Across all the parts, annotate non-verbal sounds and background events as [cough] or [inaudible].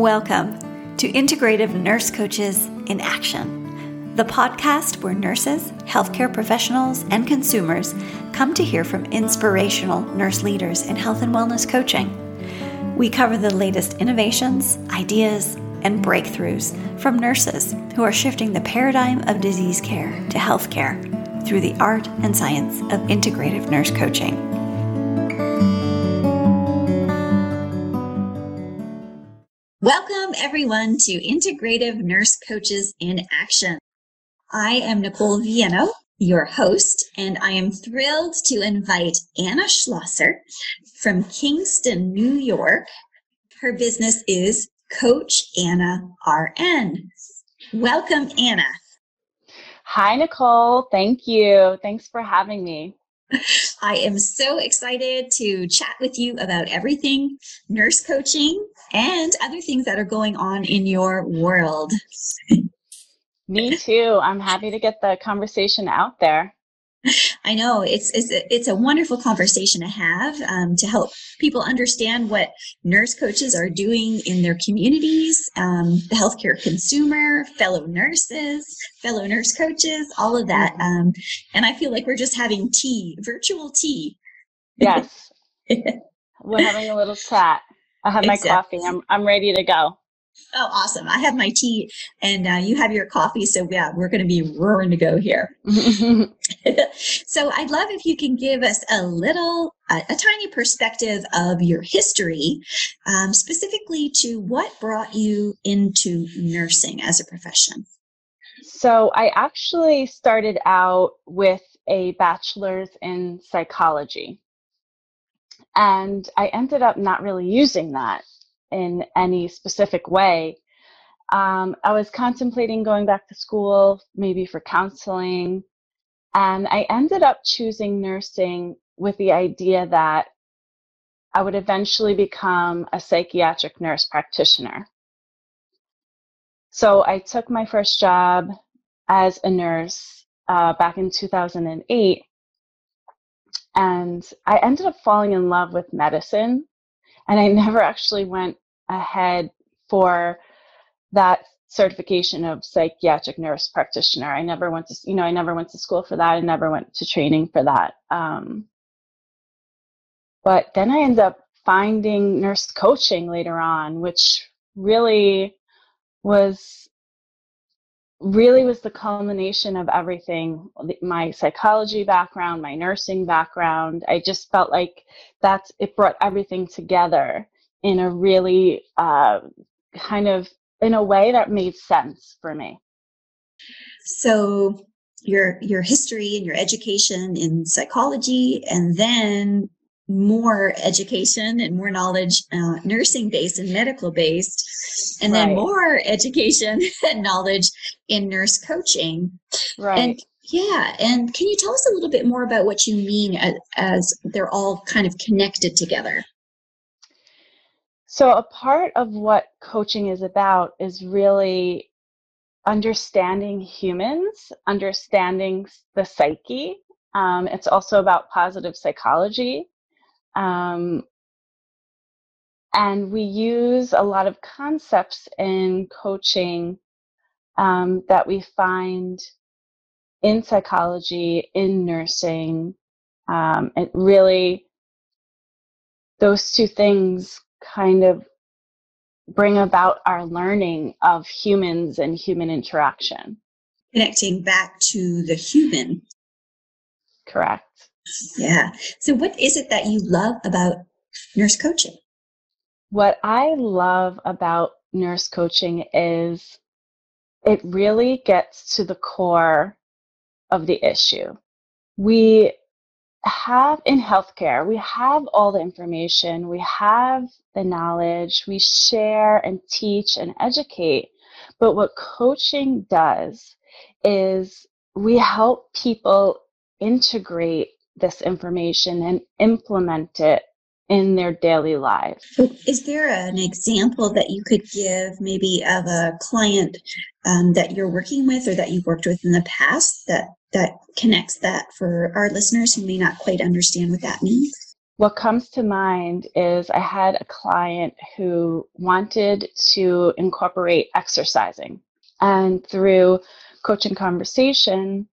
Welcome to Integrative Nurse Coaches in Action, the podcast where nurses, healthcare professionals, and consumers come to hear from inspirational nurse leaders in health and wellness coaching. We cover the latest innovations, ideas, and breakthroughs from nurses who are shifting the paradigm of disease care to healthcare through the art and science of integrative nurse coaching. Everyone, to Integrative Nurse Coaches in Action. I am Nicole Viano, your host, and I am thrilled to invite Anna Schlosser from Kingston, New York. Her business is Coach Anna RN. Welcome, Anna. Hi, Nicole. Thank you. Thanks for having me. [laughs] I am so excited to chat with you about everything nurse coaching and other things that are going on in your world. Me too. I'm happy to get the conversation out there. I know it's it's a, it's a wonderful conversation to have um, to help people understand what nurse coaches are doing in their communities, um, the healthcare consumer, fellow nurses, fellow nurse coaches, all of that. Mm-hmm. Um, and I feel like we're just having tea, virtual tea. Yes, [laughs] we're having a little chat. I have exactly. my coffee. I'm I'm ready to go. Oh, awesome. I have my tea and uh, you have your coffee. So, yeah, we're going to be roaring to go here. [laughs] [laughs] so, I'd love if you can give us a little, a, a tiny perspective of your history, um, specifically to what brought you into nursing as a profession. So, I actually started out with a bachelor's in psychology. And I ended up not really using that in any specific way. Um, I was contemplating going back to school, maybe for counseling, and I ended up choosing nursing with the idea that I would eventually become a psychiatric nurse practitioner. So I took my first job as a nurse uh, back in 2008, and I ended up falling in love with medicine and I [laughs] never actually went ahead for that certification of psychiatric nurse practitioner. I never went to, you know, I never went to school for that. I never went to training for that. Um, but then I ended up finding nurse coaching later on, which really was really was the culmination of everything my psychology background my nursing background i just felt like that's it brought everything together in a really uh, kind of in a way that made sense for me so your your history and your education in psychology and then more education and more knowledge, uh, nursing based and medical based, and right. then more education [laughs] and knowledge in nurse coaching. Right. And yeah, and can you tell us a little bit more about what you mean as, as they're all kind of connected together? So, a part of what coaching is about is really understanding humans, understanding the psyche. Um, it's also about positive psychology. Um, and we use a lot of concepts in coaching um, that we find in psychology, in nursing. Um, it really, those two things kind of bring about our learning of humans and human interaction. Connecting back to the human. Correct. Yeah. So, what is it that you love about nurse coaching? What I love about nurse coaching is it really gets to the core of the issue. We have in healthcare, we have all the information, we have the knowledge, we share and teach and educate. But what coaching does is we help people integrate this information and implement it in their daily lives. Is there an example that you could give, maybe of a client um, that you're working with or that you've worked with in the past that that connects that for our listeners who may not quite understand what that means? what comes to mind is I had a client who wanted to incorporate exercising. And through coaching conversation,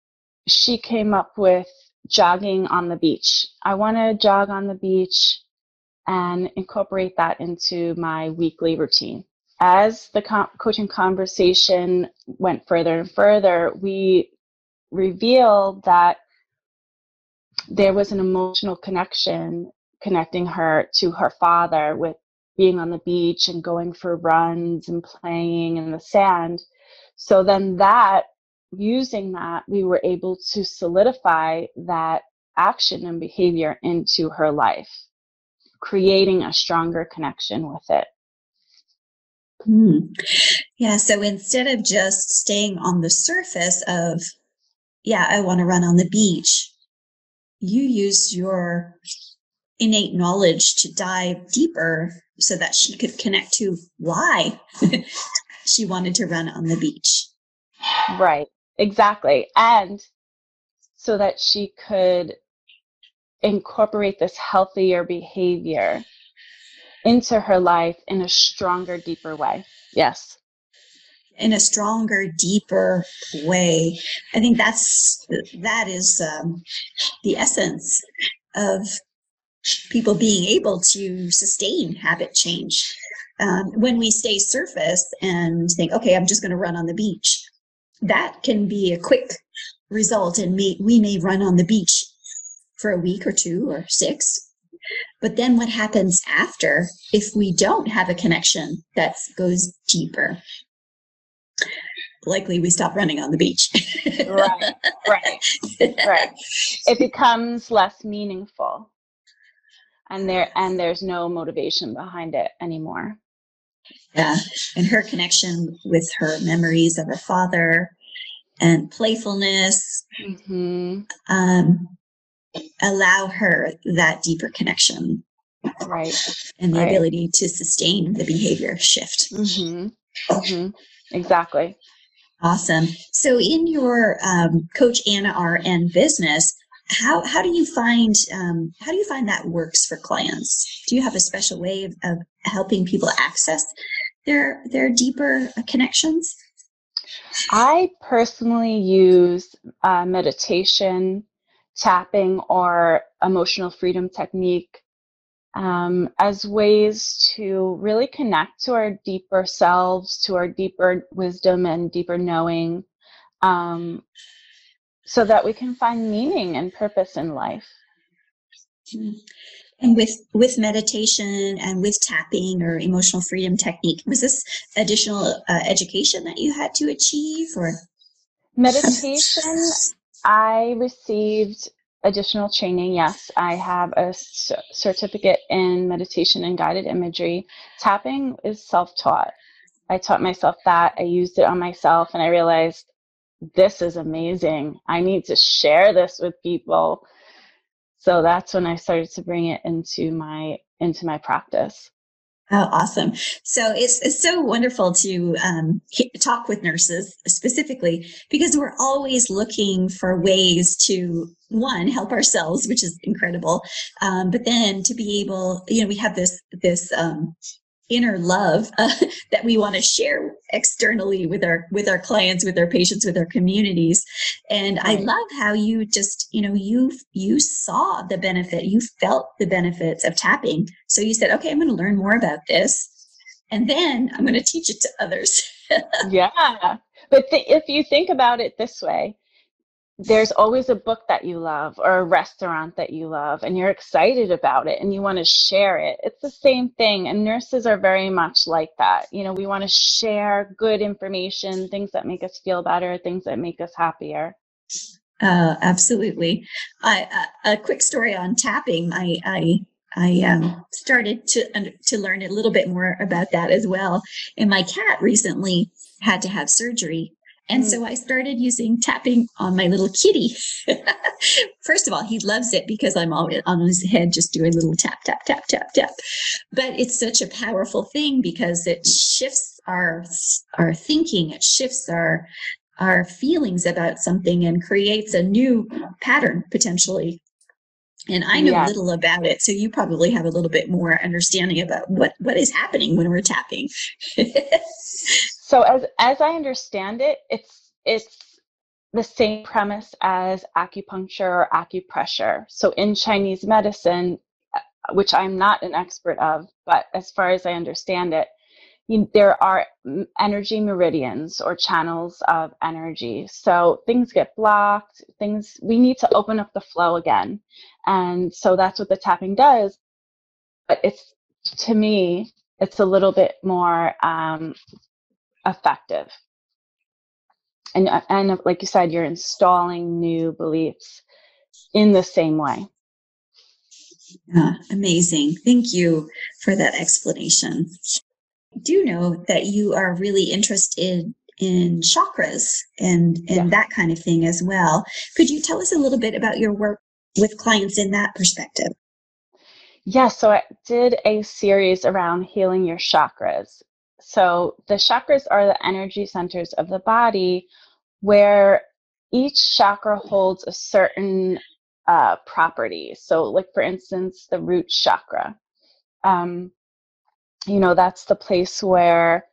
she came up with jogging on the beach. I want to jog on the beach and incorporate that into my weekly routine. As the co- coaching conversation went further and further, we revealed that there was an emotional connection connecting her to her father with being on the beach and going for runs and playing in the sand. So then that using that, we were able to solidify that action and behavior into her life, creating a stronger connection with it. Hmm. Yeah. So instead of just staying on the surface of, yeah, I want to run on the beach, you used your innate knowledge to dive deeper so that she could connect to why [laughs] she wanted to run on the beach. Right. Exactly. And so that she could incorporate this healthier behavior into her life in a stronger, deeper way. Yes. In a stronger, deeper way. I think that's, that is um, the essence of people being able to sustain habit change. Um, when we stay surface and think, okay, I'm just going to run on the beach, that can be a quick result and may, we may run on the beach for a week or two or six but then what happens after if we don't have a connection that goes deeper likely we stop running on the beach right right right it becomes less meaningful and there and there's no motivation behind it anymore yeah and her connection with her memories of her father and playfulness mm-hmm. um, allow her that deeper connection right and the right. ability to sustain the behavior shift mm-hmm. Mm-hmm. Exactly. Awesome. So in your um, coach anna rn business how how do you find um, how do you find that works for clients? Do you have a special way of, of helping people access their their deeper connections? I personally use uh, meditation tapping or emotional freedom technique um, as ways to really connect to our deeper selves to our deeper wisdom and deeper knowing um, so that we can find meaning and purpose in life. And with with meditation and with tapping or emotional freedom technique, was this additional uh, education that you had to achieve, or meditation? I received additional training. Yes, I have a c- certificate in meditation and guided imagery. Tapping is self taught. I taught myself that. I used it on myself, and I realized this is amazing. I need to share this with people. So that's when I started to bring it into my into my practice. Oh, awesome. So it's, it's so wonderful to um, talk with nurses specifically because we're always looking for ways to, one, help ourselves, which is incredible. Um, but then to be able, you know, we have this, this um, inner love [laughs] uh, that we want to share externally with our with our clients with our patients with our communities. And right. i love how you just you know you you saw the benefit you felt the benefits of tapping. So you said okay i'm going to learn more about this and then i'm going to teach it to others. [laughs] Yeah. But th- if you think about it this way there's always a book that you love or a restaurant that you love and you're excited about it and you want to share it. It's the same thing. And nurses are very much like that. You know, we want to share good information, things that make us feel better, things that make us happier. Uh, absolutely. I, uh, a quick story on tapping. I, I, I um, started to to learn a little bit more about that as well. And my cat recently had to have surgery and mm. so I started using tapping on my little kitty. [laughs] First of all, he loves it because I'm always on his head just doing little tap, tap, tap, tap, tap. But it's such a powerful thing because it shifts our our thinking, it shifts our our feelings about something and creates a new pattern potentially and I know yeah. little about it, so you probably have a little bit more understanding about what what is happening when we're tapping. [laughs] so as as I understand it, it's it's the same premise as acupuncture or acupressure. So in Chinese medicine, uh, which I'm not an expert of, but as far as I understand it, you, there are energy meridians or channels of energy. So things get blocked, things, we need to open up the flow again. And so that's what the tapping does. But it's, to me, it's a little bit more um, effective. And, uh, and uh, like you said, you're installing new beliefs in the same way. Yeah, amazing. Thank you for that explanation I do know that you are really interested in chakras and and yeah. that kind of thing as well. Could you tell us a little bit about your work with clients in that perspective? Yeah, so I did a series around healing your chakras. So the chakras are the energy centers of the body where each chakra holds a certain uh, property. So, like for instance, the root chakra. Um, you know, that's the place where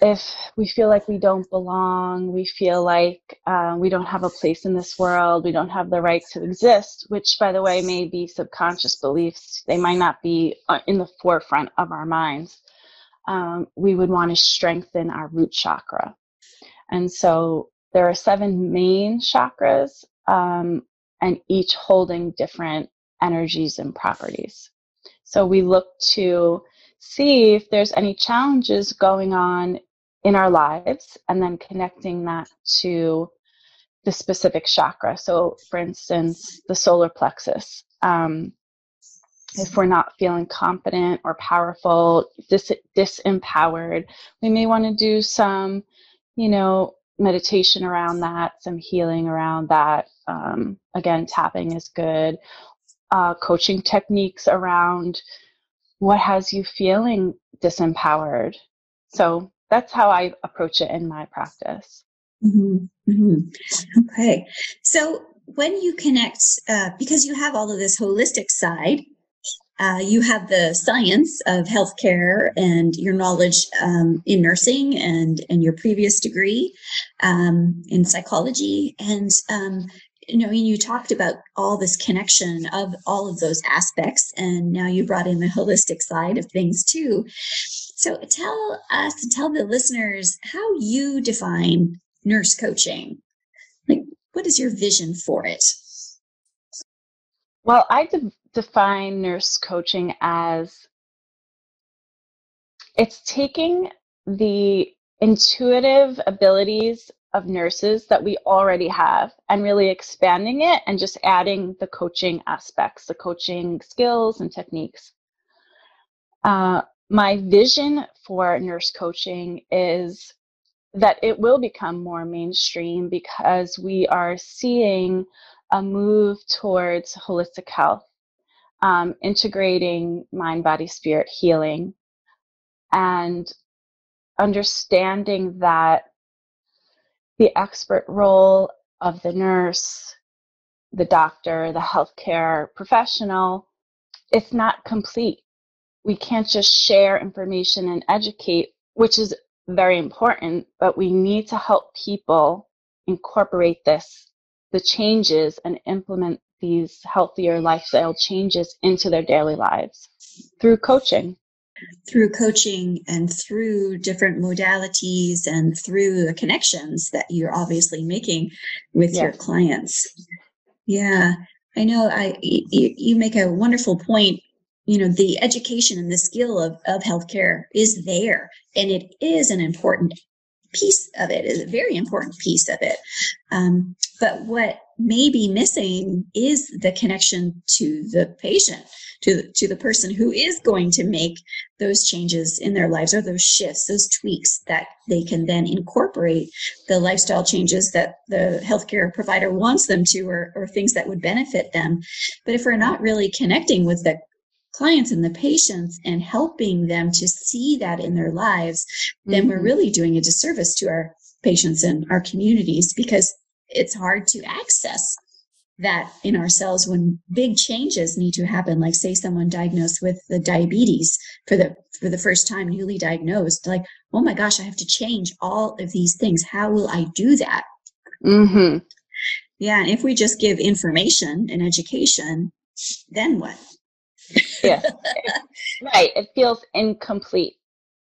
if we feel like we don't belong, we feel like uh, we don't have a place in this world, we don't have the right to exist, which, by the way, may be subconscious beliefs. They might not be uh, in the forefront of our minds. Um, we would want to strengthen our root chakra. And so there are seven main chakras, um, and each holding different energies and properties. So we look to see if there's any challenges going on in our lives and then connecting that to the specific chakra. So, for instance, the solar plexus. Um, if we're not feeling confident or powerful, dis- disempowered, we may want to do some, you know, meditation around that, some healing around that. Um, again, tapping is good. Uh, coaching techniques around what has you feeling disempowered? So that's how I approach it in my practice. Mm-hmm. Mm-hmm. Okay. So when you connect, uh, because you have all of this holistic side, uh, you have the science of healthcare and your knowledge um, in nursing and and your previous degree um, in psychology, and um, you know, you talked about all this connection of all of those aspects, and now you brought in the holistic side of things too. So tell us, tell the listeners how you define nurse coaching. Like, what is your vision for it? Well, I de- define nurse coaching as it's taking the intuitive abilities of nurses that we already have and really expanding it and just adding the coaching aspects, the coaching skills and techniques. Uh, my vision for nurse coaching is that it will become more mainstream because we are seeing a move towards holistic health, um, integrating mind, body, spirit healing, and understanding that the expert role of the nurse, the doctor, the healthcare professional, it's not complete. We can't just share information and educate, which is very important, but we need to help people incorporate this, the changes, and implement these healthier lifestyle changes into their daily lives through coaching through coaching and through different modalities and through the connections that you're obviously making with yes. your clients. Yeah, I know. I you, you make a wonderful point. You know, the education and the skill of of healthcare is there, and it is an important piece of it. Is a very important piece of it. Um, but what may be missing is the connection to the patient to to the person who is going to make those changes in their lives or those shifts those tweaks that they can then incorporate the lifestyle changes that the healthcare provider wants them to or, or things that would benefit them but if we're not really connecting with the clients and the patients and helping them to see that in their lives then mm-hmm. we're really doing a disservice to our patients and our communities because it's hard to access that in ourselves when big changes need to happen. Like say someone diagnosed with the diabetes for the for the first time newly diagnosed like oh my gosh i have to change all of these things. How will i do that? Mm-hmm. yeah and if we just give information and education then what? Yeah [laughs] right. It feels incomplete.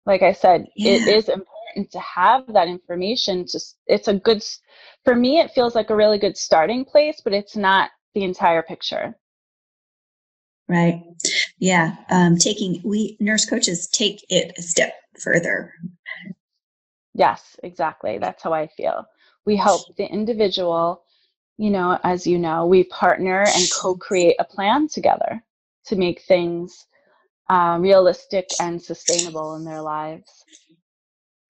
Like i said yeah. it is important to have that information just it's a good for me, it feels like a really good starting place, but it's not the entire picture. Right. Yeah. Um, taking, we nurse coaches take it a step further. Yes, exactly. That's how I feel. We help the individual, you know, as you know, we partner and co create a plan together to make things uh, realistic and sustainable in their lives.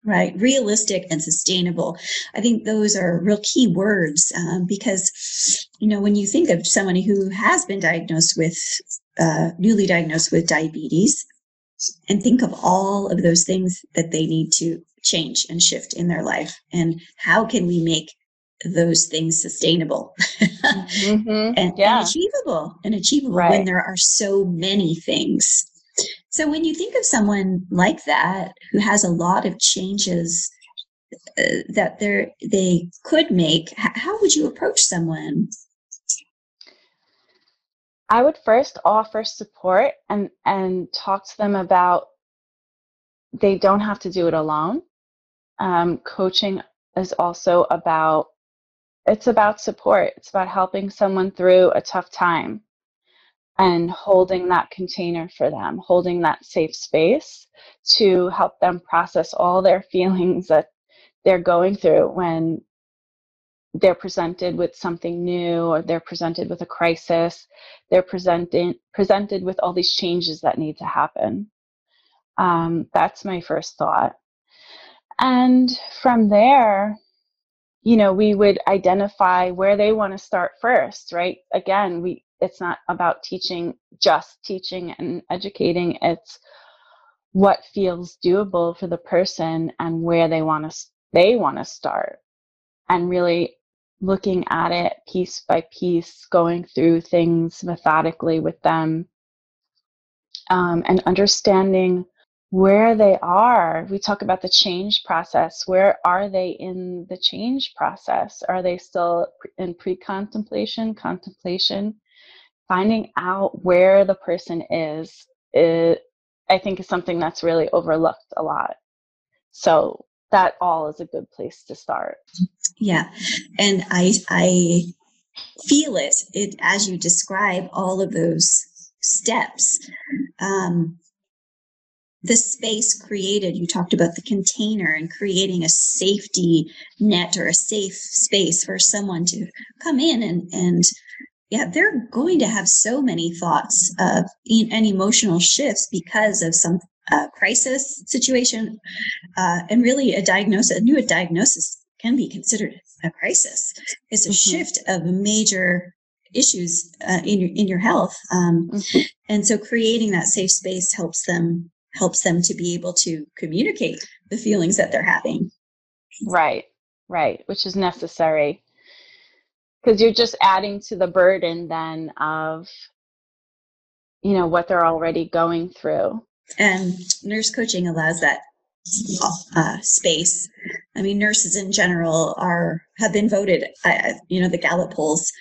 Right, realistic and sustainable. I think those are real key words um, because, you know, when you think of somebody who has been diagnosed with, uh, newly diagnosed with diabetes, and think of all of those things that they need to change and shift in their life, and how can we make those things sustainable [laughs] mm-hmm. and, yeah. and, achievable and achievable right. when there are so many things so when you think of someone like that who has a lot of changes uh, that they they could make, how would you approach someone? I would first offer support and and talk to them about they don't have to do it alone. Um, coaching is also about it's about support. It's about helping someone through a tough time and holding that container for them, holding that safe space to help them process all their [laughs] feelings that they're going through when they're presented with something new or they're presented with a crisis they're presented presented with all these changes that need to happen. Um, that's my first thought. And from there you know we would identify where they want to start first right? Again we it's not about teaching just teaching and educating it's what feels doable for the person and where they want to they want to start and really looking at it piece by piece going through things methodically with them um, and understanding where they are. We talk about the change process. Where are they in the change process? Are they still in pre contemplation, contemplation? Finding out where the person is, I think is something that's really overlooked a lot. So that all is a good place to start. Yeah. And I I feel it, it as you describe all of those steps. Um, the space created, you talked about the container and creating a safety net or a safe space for someone to come in and, and yeah, they're going to have so many thoughts of and emotional shifts because of some uh, crisis situation, uh, and really a diagnosis. A new diagnosis can be considered a crisis. It's a mm-hmm. shift of major issues uh, in your in your health, um, mm-hmm. and so creating that safe space helps them helps them to be able to communicate the feelings that they're having. Right, right, which is necessary because you're just adding to the burden then of you know what they're already going through. And nurse coaching allows that uh, space. I mean nurses in general are have been voted uh, you know the gallup polls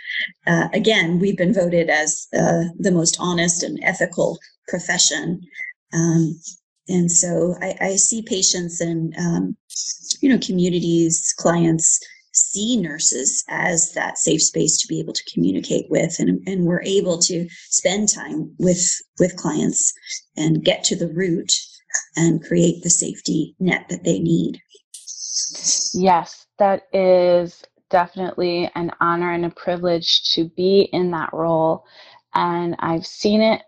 uh, again we've been voted as uh, the most honest and ethical profession. Um, and so I, I, see patients and um, you know communities clients see nurses as that safe space to be able to communicate with and, and we're able to spend time with with clients and get to the root and create the safety net that they need. Yes that is definitely an honor and a privilege to be in that role. And i've seen it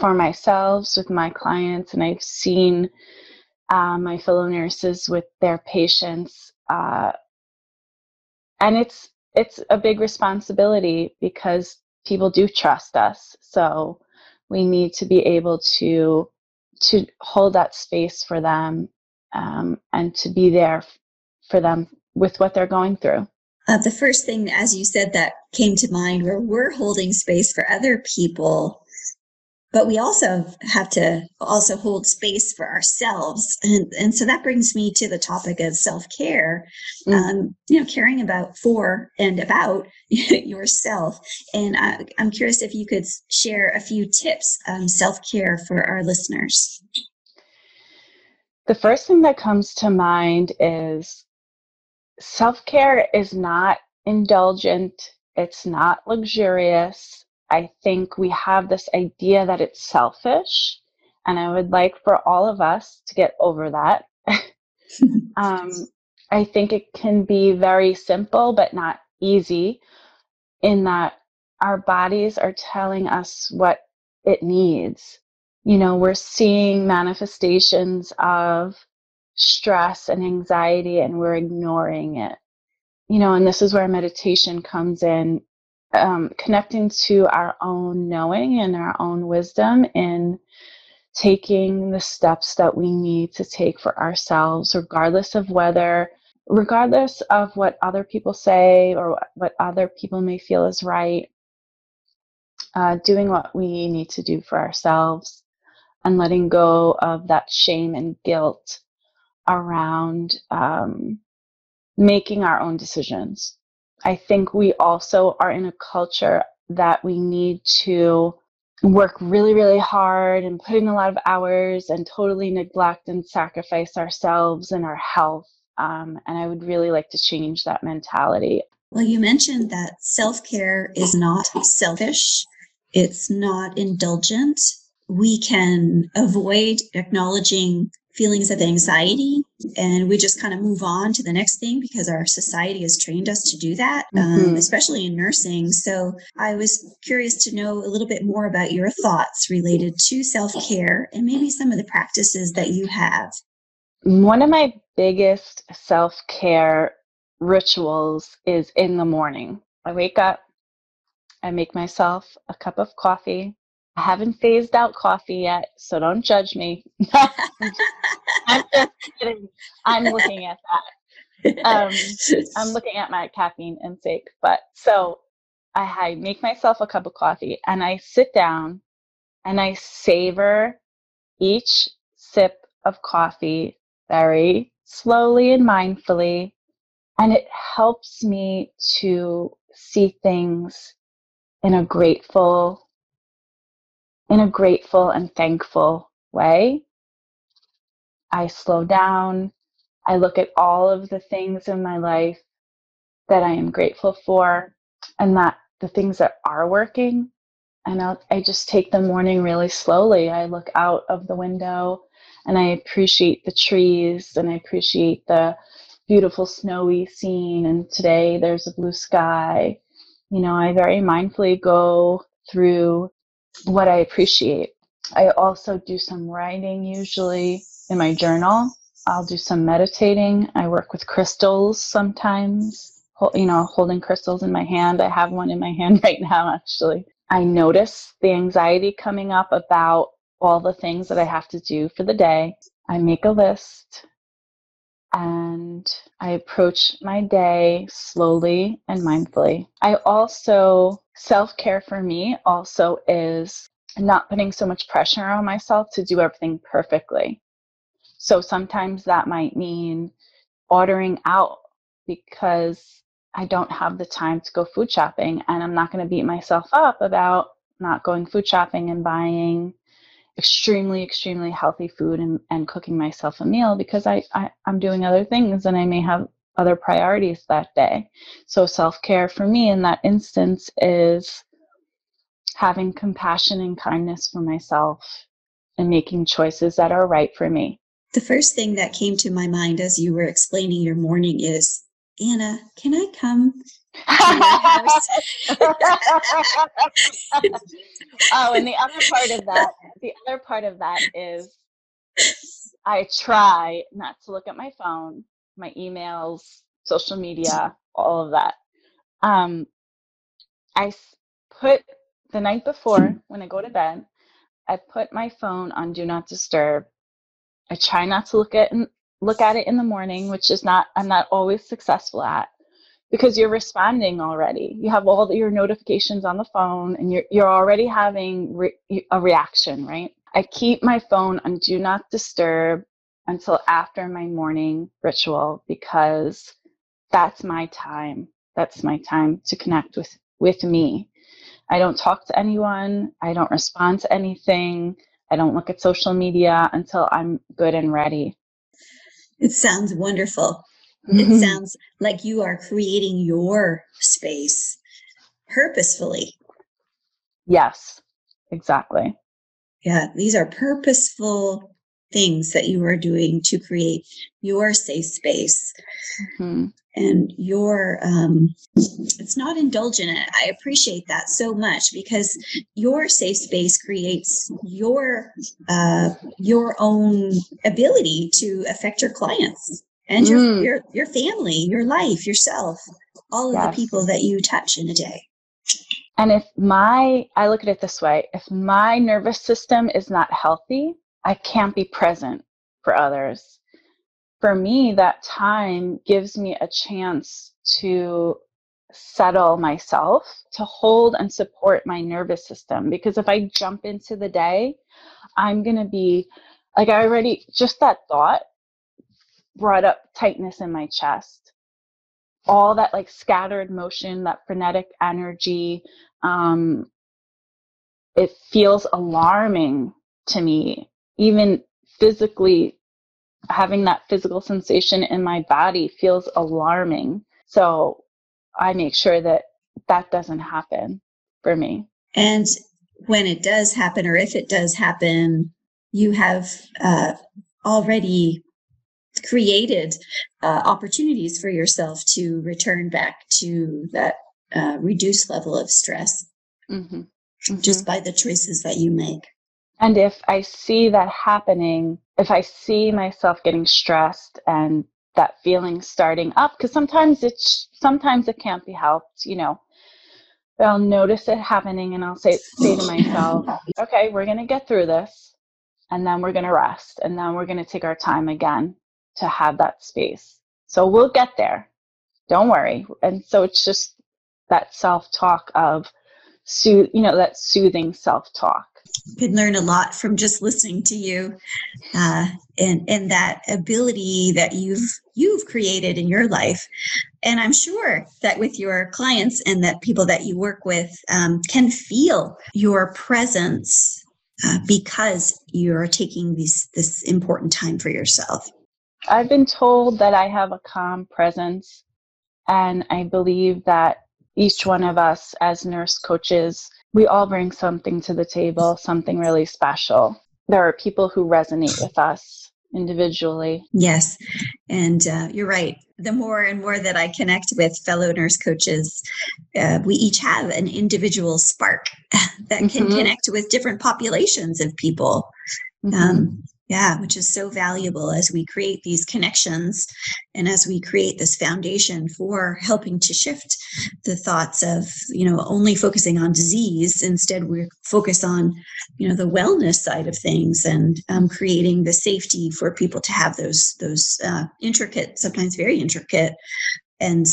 for myself with my clients and i've seen uh, my fellow nurses with their patients uh, and it's it's a big responsibility because people do trust us. So we need to be able to to hold that space for them um, and to be there for them with what they're going through. Uh, the first thing, as you said, that came to mind where we're holding space for other people but we also have to also hold space for ourselves. And and so that brings me to the topic of self-care. Mm. um, you know caring about for and about [laughs] yourself. And I, am curious if you could share a few tips on self-care for our listeners. The first thing that comes to mind is self-care is not indulgent. It's not luxurious I think we have this idea that it's selfish, and I would like for all of us to get over that. [laughs] um, I think it can be very simple, but not easy, in that our bodies are telling us what it needs. You know, we're seeing manifestations of stress and anxiety, and we're ignoring it. You know, and this is where meditation comes in um, connecting to our own knowing and our own wisdom in taking the steps that we need to take for ourselves, regardless of whether, regardless of what other people say or what other people may feel is right, uh, doing what we need to do for ourselves and letting go of that shame and guilt around um, making our own decisions. I think we also are in a culture that we need to work really, really hard and put in a lot of hours and totally neglect and sacrifice ourselves and our health. Um, and I would really like to change that mentality. Well, you mentioned that self care is not selfish, it's not indulgent. We can avoid acknowledging feelings of anxiety and we just kind of move on to the next thing because our society has trained us to do that um, mm-hmm. um, especially in nursing. So i was curious to know a little bit more about your thoughts related to self-care and maybe some of the practices that you have. One of my biggest self-care rituals is in the morning. I wake up i make myself a cup of coffee I haven't phased out coffee yet, so don't judge me. [laughs] I'm just kidding. I'm looking at that. Um, [laughs] I'm looking at my caffeine intake. But so I, I make myself a cup of coffee and I sit down and I savor each sip of coffee very slowly and mindfully. And it helps me to see things in a grateful in a grateful and thankful way. I slow down. I look at all of the things in my life that I am grateful for and that the things that are working. And I'll, I just take the morning really slowly. I look out of the window and I appreciate the trees and I appreciate the beautiful snowy scene. And today there's a blue sky. You know, I very mindfully go through what I appreciate. I also do some writing usually in my journal. I'll do some meditating. I work with crystals sometimes, you know, holding crystals in my hand. I have one in my [laughs] hand right now, actually. I notice the anxiety coming up about all the things that I have to do for the day. I make a list and I approach my day slowly and mindfully. I also, self care for me also is not putting so much pressure on myself to do everything perfectly. So sometimes that might mean ordering out because I don't have the time to go food shopping and I'm not going to beat myself up about not going food shopping and buying extremely, extremely healthy food and, and cooking myself a meal because I, I, I'm doing other things and I may have other priorities that day. So self care for me in that instance is having compassion and kindness for myself and making choices that are right for me. The first thing that came to my mind as you were explaining your morning is Anna, can I come [laughs] oh, and the other part of that, the other part of that is I try not to look at my phone, my emails, social media, all of that. Um, I put the night before when I go to bed, I put my phone on do not disturb. I try not to look at look at it in the morning, which is not I'm not always successful at because you're responding already. You have all your notifications on the phone and you're, you're already having re- a reaction, right? I keep my phone on do not disturb until after my morning ritual because that's my time. That's my time to connect with, with me. I don't talk to anyone. I don't respond to anything. I don't look at social media until I'm good and ready. It sounds wonderful. It sounds like you are creating your space purposefully. Yes, exactly. Yeah, these are purposeful things that you are doing to create your safe space. Mm-hmm and your um, it's not indulgent i appreciate that so much because your safe space creates your uh, your own ability to affect your clients and your mm. your your family your life yourself all of yes. the people that you touch in a day and if my i look at it this way if my nervous system is not healthy i can't be present for others for me, that time gives me a chance to settle myself, to hold and support my nervous system. Because if I jump into the day, I'm going to be like, I already, just that thought brought up tightness in my chest. All that like scattered motion, that frenetic energy, um, it feels alarming to me, even physically having that physical sensation in my body feels alarming. So I make sure that that doesn't happen for me. And when it does happen, or if it does happen, you have uh, already created uh, opportunities for yourself to return back to that uh, reduced level of stress mm-hmm. Mm-hmm. just by the choices that you make. And if I see that happening, if I see myself getting stressed and that feeling starting up, because sometimes it's sometimes it can't be helped, you know. I'll notice it happening and I'll say say to myself, okay, we're gonna get through this and then we're gonna rest and then we're gonna take our time again to have that space. So we'll get there. Don't worry. And so it's just that self talk of soothe you know, that soothing self talk could learn a lot from just listening to you uh, and and that ability that you've you've created in your life and i'm sure that with your clients and that people that you work with um, can feel your presence uh, because you're taking these this important time for yourself i've been told that i have a calm presence and i believe that each one of us as nurse coaches we all bring something to the table, something really special. There are people who resonate with us individually. Yes. And uh, you're right. The more and more that I connect with fellow nurse coaches, uh, we each have an individual spark [laughs] that can mm-hmm. connect with different populations of people. Mm-hmm. Um, yeah, which is so valuable as we create these connections and as we create this foundation for helping to shift the thoughts of, you know, only focusing on disease. Instead, we focus on, you know, the wellness side of things and um, creating the safety for people to have those those uh, intricate, sometimes very intricate, and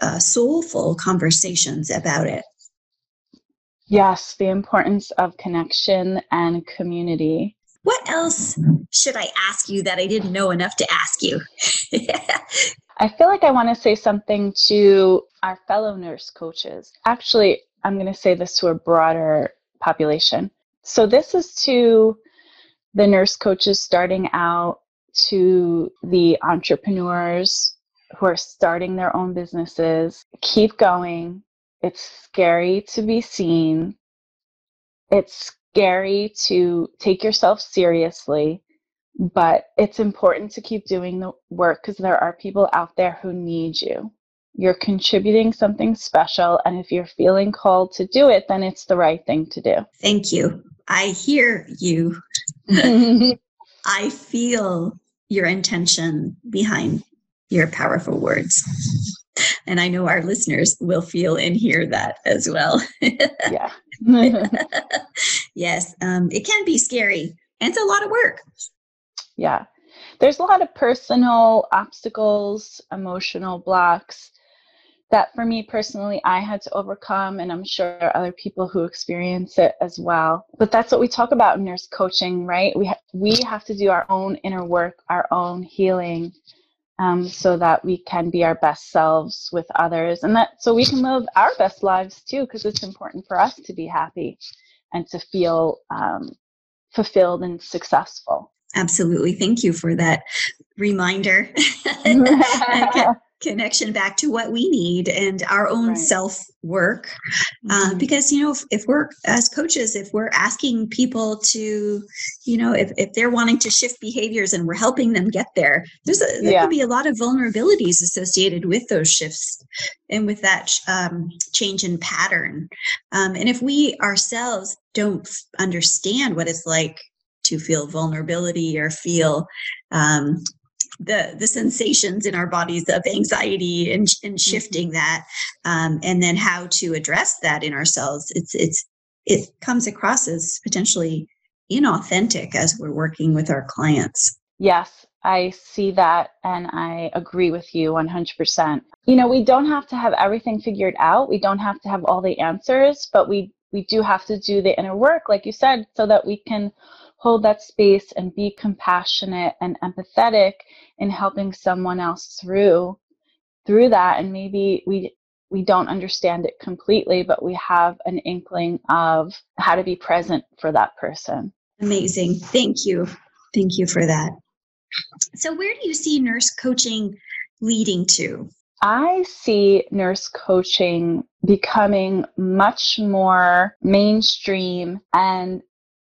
uh, soulful conversations about it. Yes, the importance of connection and community what else should I ask you that I didn't know enough to ask you? [laughs] I feel like I want to say something to our fellow nurse coaches. Actually, I'm going to say this to a broader population. So, this is to the nurse coaches starting out, to the entrepreneurs who are starting their own businesses. Keep going. It's scary to be seen. It's scary to take yourself seriously, but it's important to keep doing the work because there are people out there who need you. You're contributing something special, and if you're feeling called to do it, then it's the right thing to do. Thank you. I hear you. [laughs] I feel your intention behind your powerful words. And I know our listeners will feel and hear that as well. [laughs] yeah. [laughs] yes, um, it can be scary and it's a lot of work. Yeah. There's a lot of personal obstacles, emotional blocks. that for me personally I had to overcome, and I'm sure other people who experience it as well. But that's what we talk about in nurse coaching, right? We ha- we have to do our own inner work, our own healing, um, so that we can be our best selves with others, and that so we can live our best lives too, because it's important for us to be happy and to feel um, fulfilled and successful. Absolutely. Thank you for that reminder. [laughs] [laughs] connection back to what we need and our own right. self work uh, mm-hmm. because you know if, if, we're as coaches if we're asking people to you know if, if they're wanting to shift behaviors and we're helping them get there there's a there yeah. could be a lot of vulnerabilities associated with those shifts and with that um, change in pattern um, and if we ourselves don't understand what it's like to feel vulnerability or feel um, the the sensations in our bodies of anxiety and, and mm-hmm. shifting that um, and then how to address that in ourselves. It's it's it comes across as potentially inauthentic as we're working with our clients. Yes i see that and i agree with you 100% you know we don't have to have everything figured out. We don't have to have all the answers but we we do have to do the inner work like you said so that we can hold that space and be compassionate and empathetic in helping someone else through through that. And maybe we we don't understand it completely but we have an inkling of how to be present for that person. Amazing. Thank you. Thank you for that. So where do you see nurse coaching leading to? I see nurse coaching becoming much more mainstream and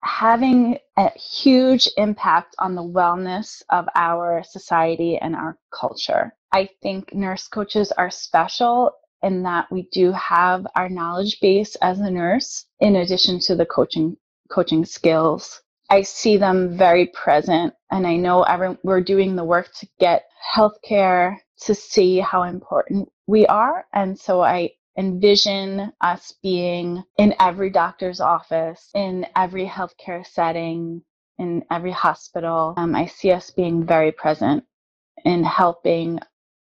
having a huge impact on the wellness of our society and our culture. I think nurse coaches are special in that we do have our knowledge base as a nurse in addition to the coaching coaching skills. I see them very present and I know every, we're doing the work to get healthcare to see how important we are and so I envision us being in every doctor's office, in every healthcare setting, in every hospital. Um, I see us being very present in helping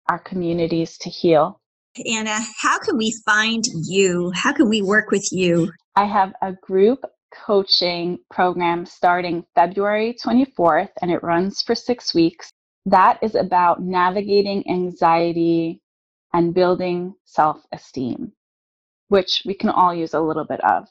our communities to heal. Anna, how can we find you? How can we work with you? I have a group coaching program starting February 24th, and it runs for six weeks. That is about navigating anxiety and building self esteem, which we can all use a little bit of.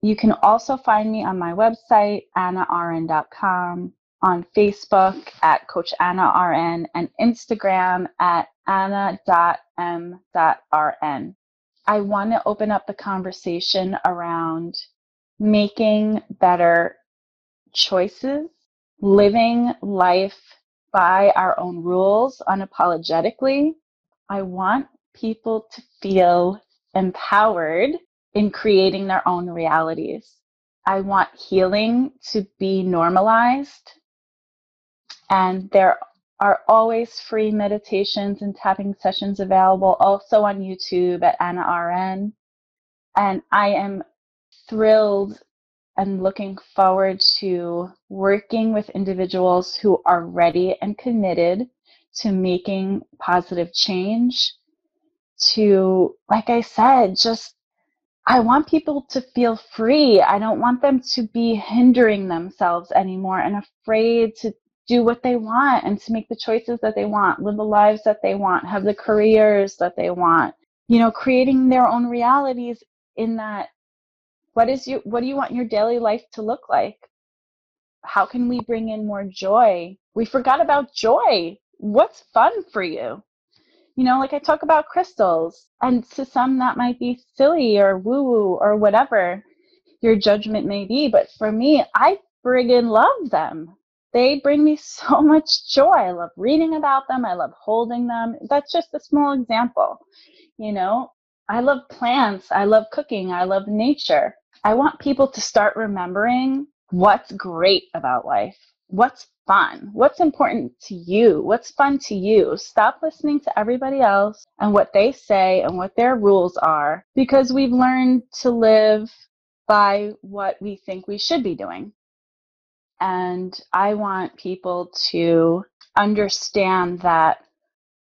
You can also find me on my website, annarn.com, on Facebook at Coach Anna RN, and Instagram at anna.m.rn. I want to open up the conversation around making better choices, living life by our own rules unapologetically, I want people to feel empowered in creating their own realities. I want healing to be normalized. And there are always free meditations and tapping sessions available also on YouTube at Anna RN. And I am thrilled and looking forward to working with individuals who are ready and committed to making positive change to like i said just i want people to feel free. I don't want them to be hindering themselves anymore and afraid to do what they want and to make the choices that they want live the lives that they want have the careers that they want. You know creating their own realities in that what is you what do you want your daily life to look like? How can we bring in more joy? We forgot about joy what's fun for you? You know, like I talk about crystals, and to some that might be silly or woo woo or whatever your judgment may be. But for me, I friggin' love them. They bring me [laughs] so much joy. I love reading about them. I love holding them. That's just a small example. You know, I love plants. I love cooking. I love nature. I want people to start remembering what's great about life, what's fun? What's important to you? What's fun to you? Stop listening to everybody else and what they say and what their rules are because we've learned to live by what we think we should be doing. And I want people to understand that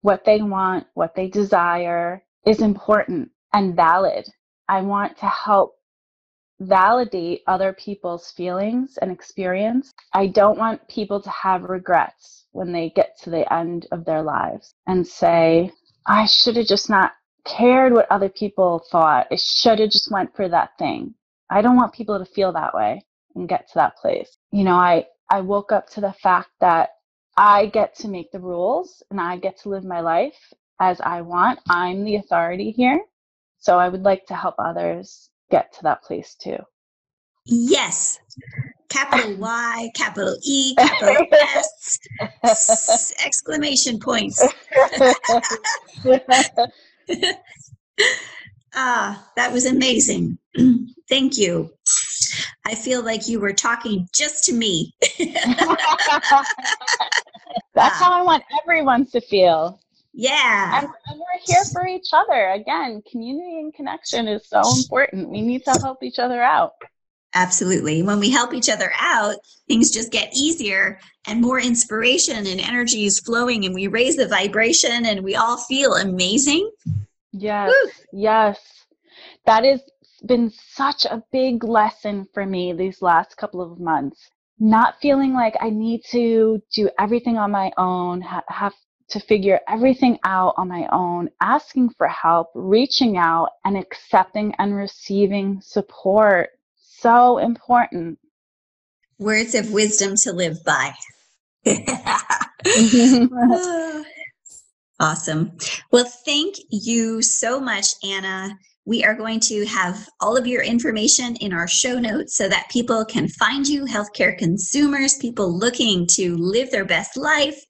what they want, what they desire, is important and valid. I want to help validate other people's feelings and experience. I don't want people to have regrets when they get to the end of their lives and say, I should have just not cared what other people thought. I should have just went for that thing. I don't want people to feel that way and get to that place. You know, I, I woke up to the fact that I get to make the rules and I get to live my life as I want. I'm the authority here. So I would like to help others get to that place too. Yes. Capital Y, capital E, capital S, [laughs] exclamation points. [laughs] ah, that was amazing. [clears throat] Thank you. I feel like you were talking just to me. [laughs] That's how I want everyone to feel. Yeah. And, and, we're here for each other. Again, community and connection is so important. We need to help each other out. Absolutely. When we help each other out, things just get easier and more inspiration and energy is flowing and we raise the vibration and we all feel amazing. Yes. Woo. Yes. That has been such a big lesson for me these last couple of months. Not feeling like I need to do everything on my own, ha- have to figure everything out on my own, asking for help, reaching out, and accepting and receiving support. So important. Words of wisdom to live by. [laughs] awesome. Well, thank you so much, Anna. We are going to have all of your information in our show notes so that people can find you, healthcare consumers, people looking to live their best life.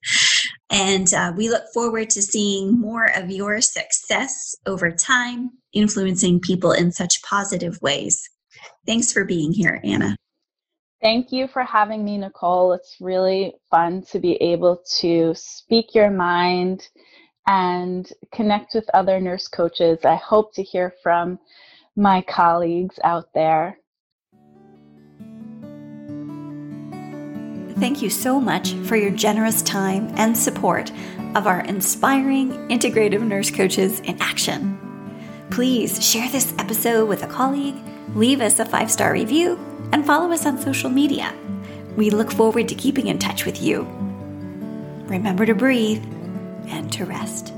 And uh, we look forward to seeing more of your success over time, influencing people in such positive ways. Thanks for being here, Anna. Thank you for having me, Nicole. It's really fun to be able to speak your mind and connect with other nurse coaches. I hope to hear from my colleagues out there. Thank you so much for your generous time and support of our inspiring integrative nurse coaches in action. Please share this episode with a colleague, leave us a five star review, and follow us on social media. We look forward to keeping in touch with you. Remember to breathe and to rest.